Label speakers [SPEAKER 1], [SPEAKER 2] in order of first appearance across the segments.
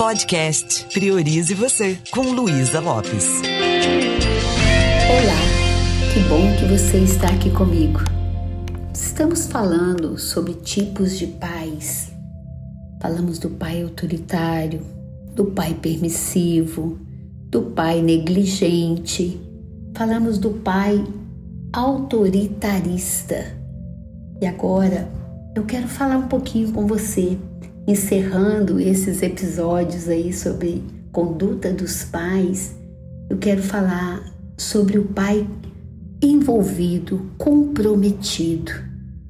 [SPEAKER 1] Podcast Priorize Você, com Luísa Lopes.
[SPEAKER 2] Olá, que bom que você está aqui comigo. Estamos falando sobre tipos de pais. Falamos do pai autoritário, do pai permissivo, do pai negligente. Falamos do pai autoritarista. E agora eu quero falar um pouquinho com você encerrando esses episódios aí sobre conduta dos pais, eu quero falar sobre o pai envolvido, comprometido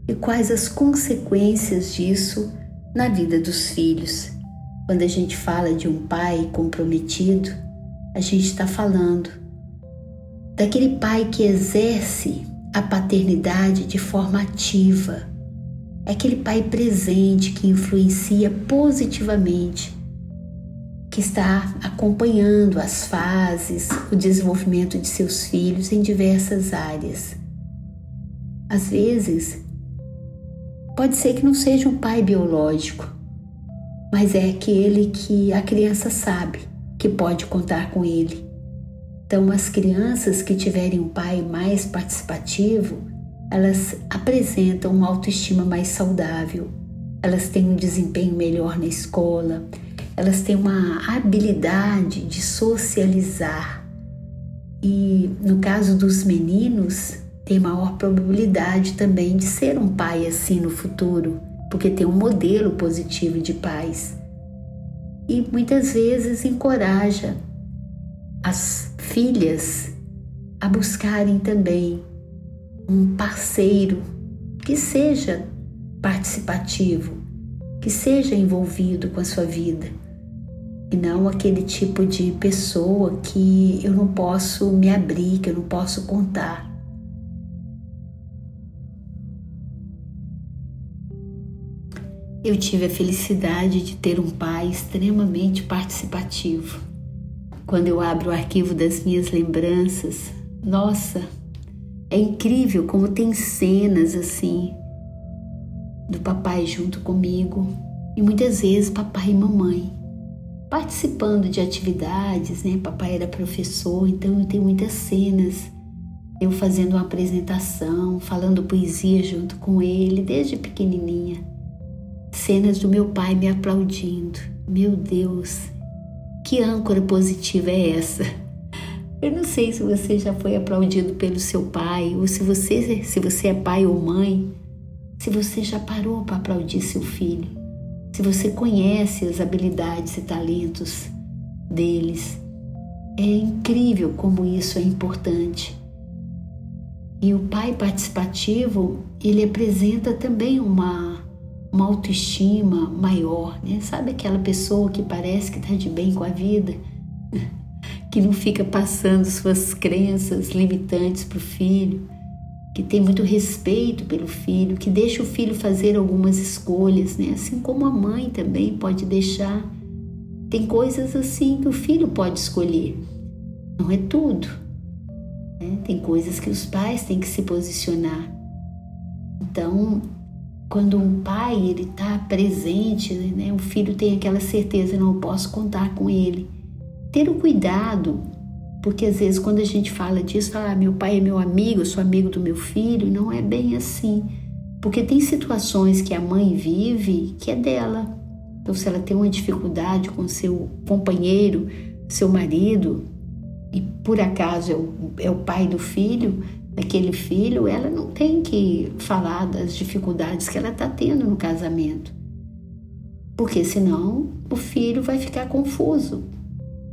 [SPEAKER 2] e quais as consequências disso na vida dos filhos. Quando a gente fala de um pai comprometido, a gente está falando daquele pai que exerce a paternidade de forma ativa, é aquele pai presente que influencia positivamente, que está acompanhando as fases, o desenvolvimento de seus filhos em diversas áreas. Às vezes, pode ser que não seja um pai biológico, mas é aquele que a criança sabe que pode contar com ele. Então, as crianças que tiverem um pai mais participativo elas apresentam uma autoestima mais saudável, elas têm um desempenho melhor na escola, elas têm uma habilidade de socializar. E no caso dos meninos, tem maior probabilidade também de ser um pai assim no futuro, porque tem um modelo positivo de pais. E muitas vezes encoraja as filhas a buscarem também um parceiro que seja participativo, que seja envolvido com a sua vida e não aquele tipo de pessoa que eu não posso me abrir, que eu não posso contar. Eu tive a felicidade de ter um pai extremamente participativo. Quando eu abro o arquivo das minhas lembranças, nossa, é incrível como tem cenas assim do papai junto comigo e muitas vezes papai e mamãe participando de atividades, né? Papai era professor, então eu tenho muitas cenas eu fazendo uma apresentação, falando poesia junto com ele desde pequenininha. Cenas do meu pai me aplaudindo. Meu Deus, que âncora positiva é essa? Eu não sei se você já foi aplaudido pelo seu pai, ou se você, se você é pai ou mãe, se você já parou para aplaudir seu filho, se você conhece as habilidades e talentos deles. É incrível como isso é importante. E o pai participativo, ele apresenta também uma, uma autoestima maior, né? Sabe aquela pessoa que parece que está de bem com a vida? Que não fica passando suas crenças limitantes para o filho, que tem muito respeito pelo filho, que deixa o filho fazer algumas escolhas, né? Assim como a mãe também pode deixar. Tem coisas assim que o filho pode escolher. Não é tudo. Né? Tem coisas que os pais têm que se posicionar. Então, quando um pai ele está presente, né? O filho tem aquela certeza, não posso contar com ele ter o cuidado, porque às vezes quando a gente fala disso, ah, meu pai é meu amigo, eu sou amigo do meu filho, não é bem assim. Porque tem situações que a mãe vive que é dela. Então, se ela tem uma dificuldade com seu companheiro, seu marido, e por acaso é o, é o pai do filho, daquele filho, ela não tem que falar das dificuldades que ela está tendo no casamento. Porque senão o filho vai ficar confuso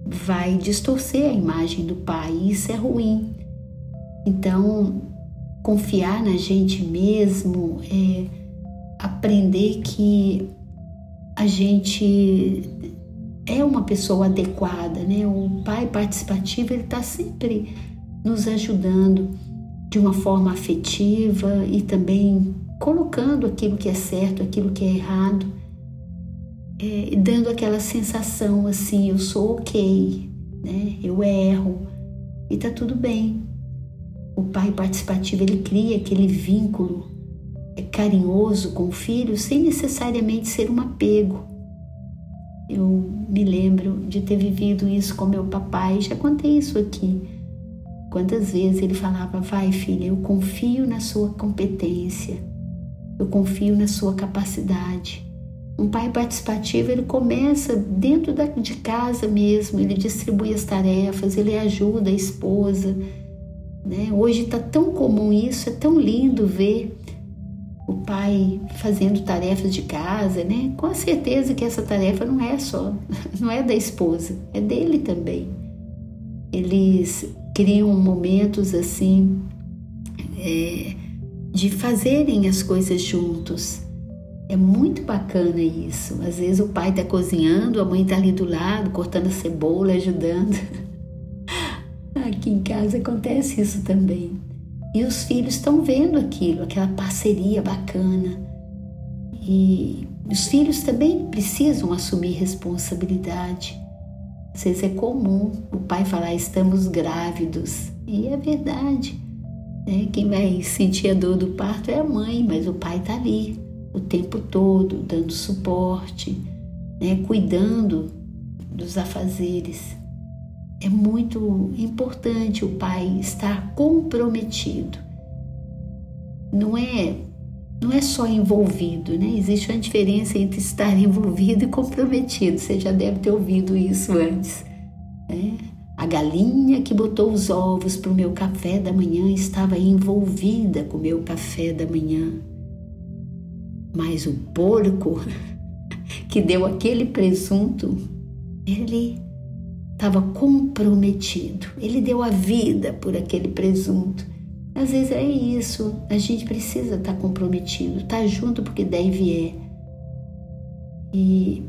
[SPEAKER 2] vai distorcer a imagem do pai e isso é ruim. Então, confiar na gente mesmo é aprender que a gente é uma pessoa adequada, né? O pai participativo ele está sempre nos ajudando de uma forma afetiva e também colocando aquilo que é certo, aquilo que é errado é, dando aquela sensação assim, eu sou ok, né? Eu erro e tá tudo bem. O pai participativo ele cria aquele vínculo é, carinhoso com o filho sem necessariamente ser um apego. Eu me lembro de ter vivido isso com meu papai, já contei isso aqui. Quantas vezes ele falava: Vai, filha, eu confio na sua competência, eu confio na sua capacidade. Um pai participativo, ele começa dentro da, de casa mesmo, ele distribui as tarefas, ele ajuda a esposa. Né? Hoje está tão comum isso, é tão lindo ver o pai fazendo tarefas de casa, né? Com a certeza que essa tarefa não é só, não é da esposa, é dele também. Eles criam momentos assim é, de fazerem as coisas juntos. É muito bacana isso. Às vezes o pai está cozinhando, a mãe está ali do lado, cortando a cebola, ajudando. Aqui em casa acontece isso também. E os filhos estão vendo aquilo, aquela parceria bacana. E os filhos também precisam assumir responsabilidade. Às vezes é comum o pai falar estamos grávidos. E é verdade. Né? Quem vai sentir a dor do parto é a mãe, mas o pai está ali o tempo todo, dando suporte, né? cuidando dos afazeres. É muito importante o pai estar comprometido. Não é não é só envolvido, né? Existe uma diferença entre estar envolvido e comprometido. Você já deve ter ouvido isso antes. Né? A galinha que botou os ovos para o meu café da manhã estava envolvida com o meu café da manhã. Mas o porco que deu aquele presunto, ele estava comprometido, ele deu a vida por aquele presunto. Às vezes é isso, a gente precisa estar tá comprometido, estar tá junto porque deve é. E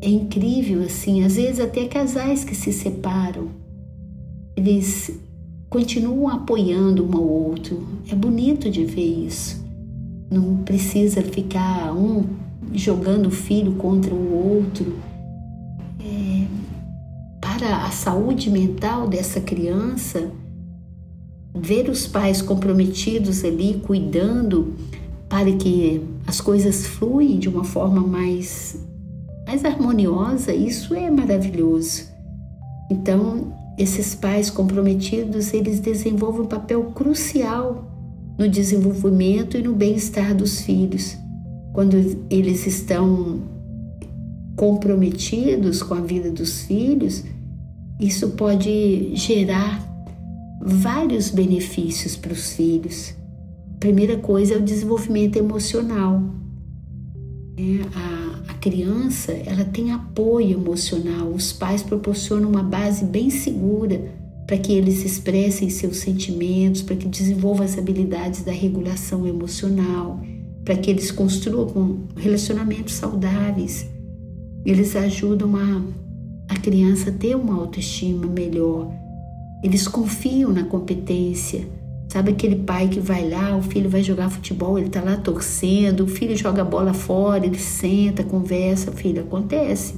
[SPEAKER 2] é incrível assim, às vezes até casais que se separam, eles continuam apoiando um ao outro. É bonito de ver isso. Não precisa ficar um jogando o filho contra o outro para a saúde mental dessa criança, ver os pais comprometidos ali, cuidando para que as coisas fluem de uma forma mais, mais harmoniosa, isso é maravilhoso. Então, esses pais comprometidos, eles desenvolvem um papel crucial no desenvolvimento e no bem-estar dos filhos. Quando eles estão comprometidos com a vida dos filhos, isso pode gerar vários benefícios para os filhos. A primeira coisa é o desenvolvimento emocional. É, a, a criança ela tem apoio emocional, os pais proporcionam uma base bem segura para que eles expressem seus sentimentos, para que desenvolvam as habilidades da regulação emocional, para que eles construam relacionamentos saudáveis. Eles ajudam a a criança ter uma autoestima melhor. Eles confiam na competência. Sabe aquele pai que vai lá, o filho vai jogar futebol, ele tá lá torcendo, o filho joga a bola fora, ele senta, conversa, filho, acontece.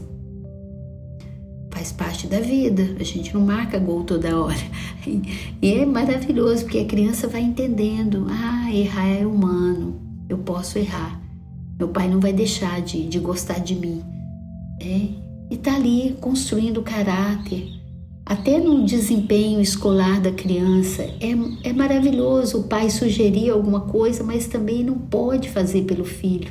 [SPEAKER 2] Faz parte da vida, a gente não marca gol toda hora. E é maravilhoso, porque a criança vai entendendo: ah, errar é humano, eu posso errar. Meu pai não vai deixar de, de gostar de mim. É, e está ali construindo caráter. Até no desempenho escolar da criança, é, é maravilhoso o pai sugerir alguma coisa, mas também não pode fazer pelo filho.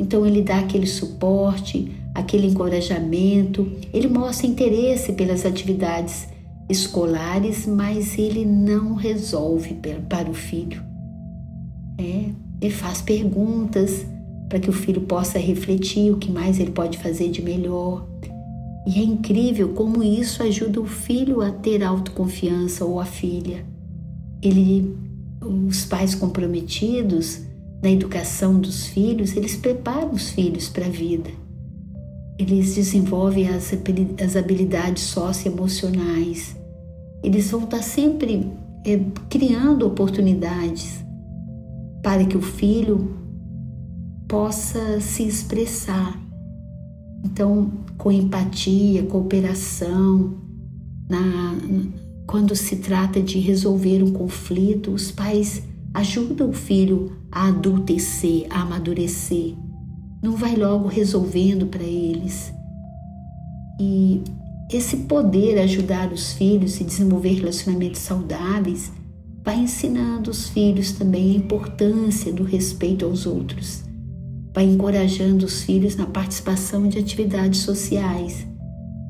[SPEAKER 2] Então ele dá aquele suporte, aquele encorajamento, ele mostra interesse pelas atividades escolares, mas ele não resolve para o filho. É, ele faz perguntas, para que o filho possa refletir o que mais ele pode fazer de melhor. E é incrível como isso ajuda o filho a ter autoconfiança ou a filha. Ele, os pais comprometidos na educação dos filhos, eles preparam os filhos para a vida. Eles desenvolvem as, habilidades socioemocionais. Eles vão estar sempre é, criando oportunidades para que o filho possa se expressar. Então, com empatia, cooperação, na, quando se trata de resolver um conflito, os pais ajudam o filho a adultecer, a amadurecer. Não vai logo resolvendo para eles. E esse poder ajudar os filhos a desenvolver relacionamentos saudáveis vai ensinando os filhos também a importância do respeito aos outros, vai encorajando os filhos na participação de atividades sociais.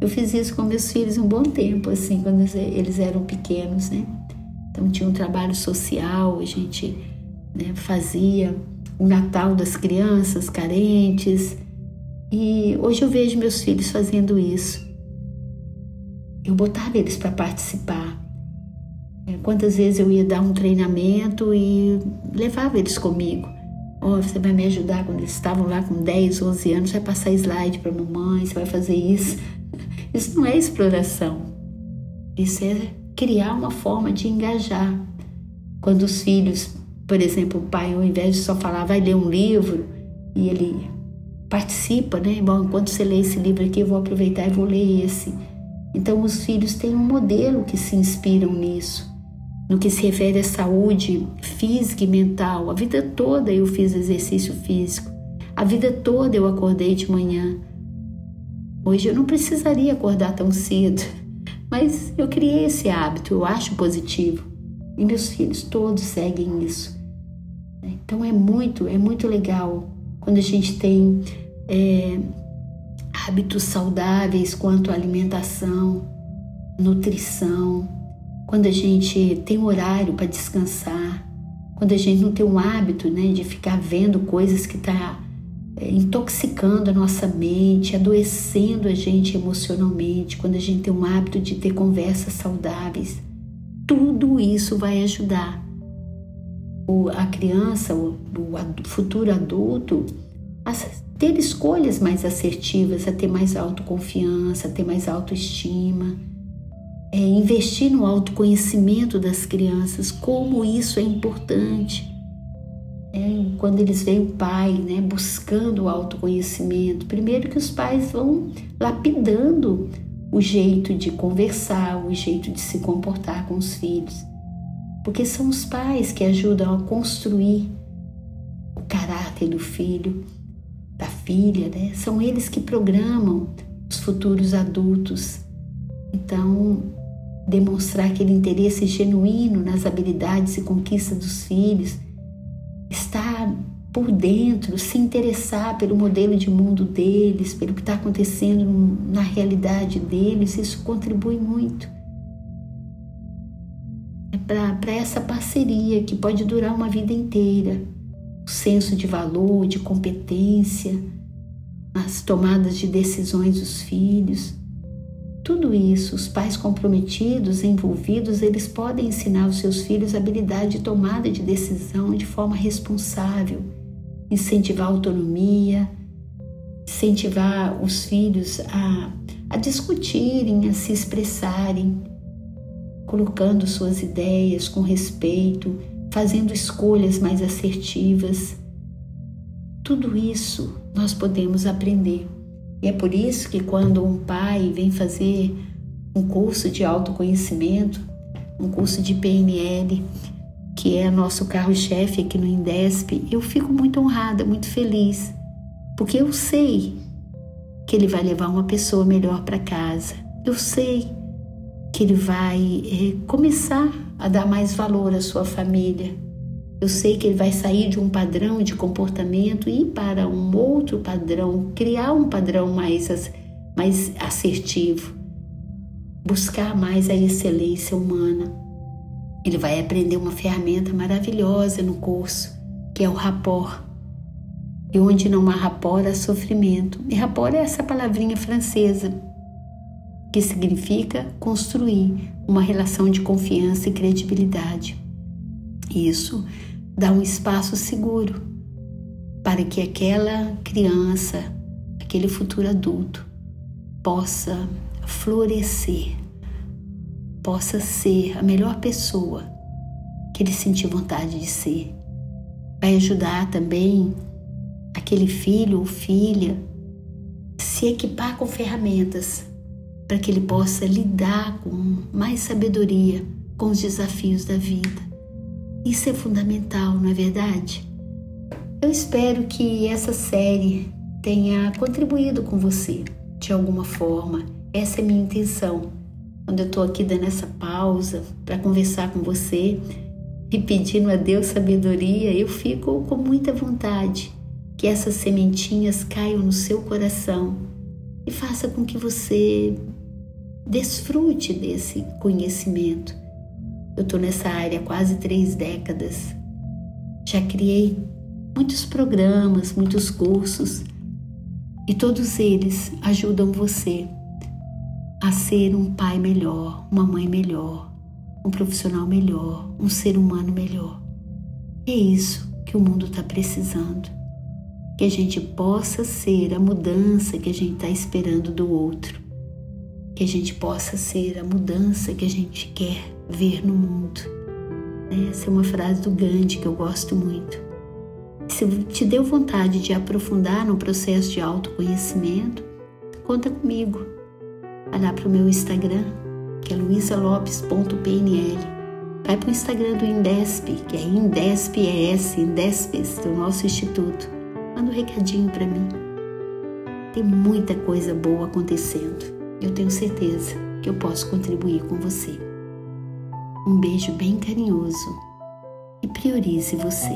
[SPEAKER 2] Eu fiz isso com meus filhos um bom tempo, assim, quando eles eram pequenos, né? Então tinha um trabalho social, a gente né, fazia o Natal das crianças carentes. E hoje eu vejo meus filhos fazendo isso. Eu botava eles para participar. É, quantas vezes eu ia dar um treinamento e levava eles comigo. Oh, você vai me ajudar quando eles estavam lá com 10, 11 anos, vai passar slide para mamãe, você vai fazer isso. Isso não é exploração. Isso é criar uma forma de engajar. Quando os filhos, por exemplo, o pai, ao invés de só falar, vai ler um livro, e ele participa, né? Bom, enquanto você lê esse livro aqui, eu vou aproveitar e vou ler esse. Então, os filhos têm um modelo que se inspiram nisso. No que se refere à saúde física e mental, a vida toda eu fiz exercício físico. A vida toda eu acordei de manhã. Hoje eu não precisaria acordar tão cedo. Mas eu criei esse hábito, eu acho positivo. E meus filhos todos seguem isso. Então é muito, é muito legal quando a gente tem é, hábitos saudáveis quanto à alimentação, nutrição, quando a gente tem horário para descansar, quando a gente não tem um hábito né, de ficar vendo coisas que está é, intoxicando a nossa mente, adoecendo a gente emocionalmente, quando a gente tem um hábito de ter conversas saudáveis, tudo isso vai ajudar o, a criança, o, o futuro adulto, a ter escolhas mais assertivas, a ter mais autoconfiança, a ter mais autoestima, é, investir no autoconhecimento das crianças, como isso é importante. É, quando eles veem o pai né, buscando o autoconhecimento, primeiro que os pais vão lapidando o jeito de conversar, o jeito de se comportar com os filhos, porque são os pais que ajudam a construir o caráter do filho, da filha, né? São eles que programam os futuros adultos. Então, demonstrar aquele interesse genuíno nas habilidades e conquistas dos filhos estar por dentro, se interessar pelo modelo de mundo deles, pelo que está acontecendo na realidade deles, isso contribui muito. Para essa parceria que pode durar uma vida inteira. O senso de valor, de competência, as tomadas de decisões dos filhos. Tudo isso, os pais comprometidos, envolvidos, eles podem ensinar os seus filhos a habilidade de tomada de decisão de forma responsável, incentivar a autonomia, incentivar os filhos a, a discutirem, a se expressarem, colocando suas ideias com respeito, fazendo escolhas mais assertivas. Tudo isso nós podemos aprender. E é por isso que quando um pai vem fazer um curso de autoconhecimento, um curso de PNL, que é nosso carro-chefe aqui no Indesp, eu fico muito honrada, muito feliz, porque eu sei que ele vai levar uma pessoa melhor para casa. Eu sei que ele vai é, começar a dar mais valor à sua família, eu sei que ele vai sair de um padrão de comportamento e ir para um outro padrão, criar um padrão mais, mais assertivo, buscar mais a excelência humana. Ele vai aprender uma ferramenta maravilhosa no curso, que é o rapport. E onde não há rapport, há sofrimento. E rapport é essa palavrinha francesa, que significa construir uma relação de confiança e credibilidade. Isso dá um espaço seguro para que aquela criança, aquele futuro adulto, possa florescer, possa ser a melhor pessoa que ele sentir vontade de ser. Vai ajudar também aquele filho ou filha se equipar com ferramentas para que ele possa lidar com mais sabedoria com os desafios da vida. Isso é fundamental, não é verdade? Eu espero que essa série tenha contribuído com você de alguma forma. Essa é minha intenção. Quando eu estou aqui dando essa pausa para conversar com você e pedindo a Deus sabedoria, eu fico com muita vontade que essas sementinhas caiam no seu coração e faça com que você desfrute desse conhecimento. Eu estou nessa área há quase três décadas. Já criei muitos programas, muitos cursos e todos eles ajudam você a ser um pai melhor, uma mãe melhor, um profissional melhor, um ser humano melhor. E é isso que o mundo está precisando. Que a gente possa ser a mudança que a gente está esperando do outro. Que a gente possa ser a mudança que a gente quer ver no mundo. Essa é uma frase do Gandhi que eu gosto muito. Se te deu vontade de aprofundar no processo de autoconhecimento, conta comigo. Vai lá para o meu Instagram, que é luisalopes.pnl. Vai para o Instagram do Indesp, que é Indesp ES, Indespes, do nosso instituto. Manda um recadinho para mim. Tem muita coisa boa acontecendo. Eu tenho certeza que eu posso contribuir com você. Um beijo bem carinhoso e priorize você.